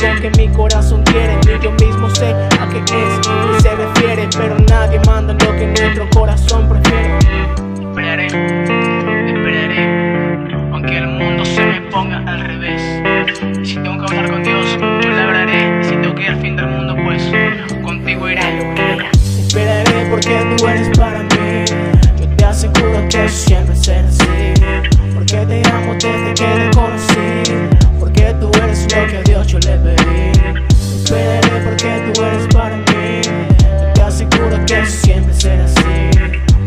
único que mi corazón quiere. Ni yo mismo sé a qué es y se refiere. Pero nadie manda lo que nuestro corazón prefiere. Esperaré, que a Dios yo le pedí. Esperaré porque tú eres para mí. Te aseguro que siempre será así.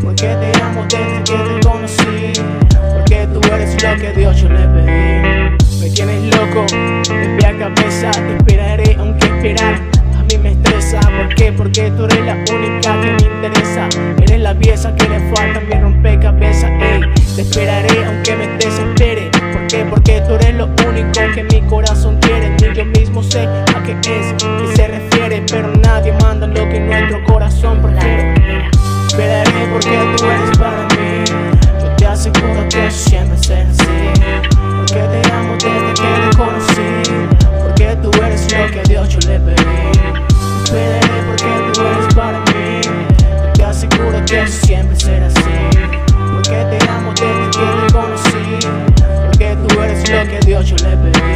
Porque te amo desde que te conocí. Porque tú eres lo que a Dios yo le pedí. Me tienes loco, de a cabeza. Te esperaré aunque esperar a mí me estresa. ¿Por qué? Porque tú eres la única que me interesa. Eres la pieza que le falta a mi rompecabezas. Ey, te esperaré aunque me desespere. ¿Por qué? Porque tú eres lo único que mi a qué es que se refiere, pero nadie manda lo que nuestro corazón prefiere. Pelearé porque tú eres para mí, yo te aseguro que siempre seré así. Porque te amo desde que te conocí, porque tú eres lo que Dios yo le pedí. Pelearé porque tú eres para mí, yo te aseguro que siempre será así. Porque te amo desde que te conocí, porque tú eres lo que Dios yo le pedí.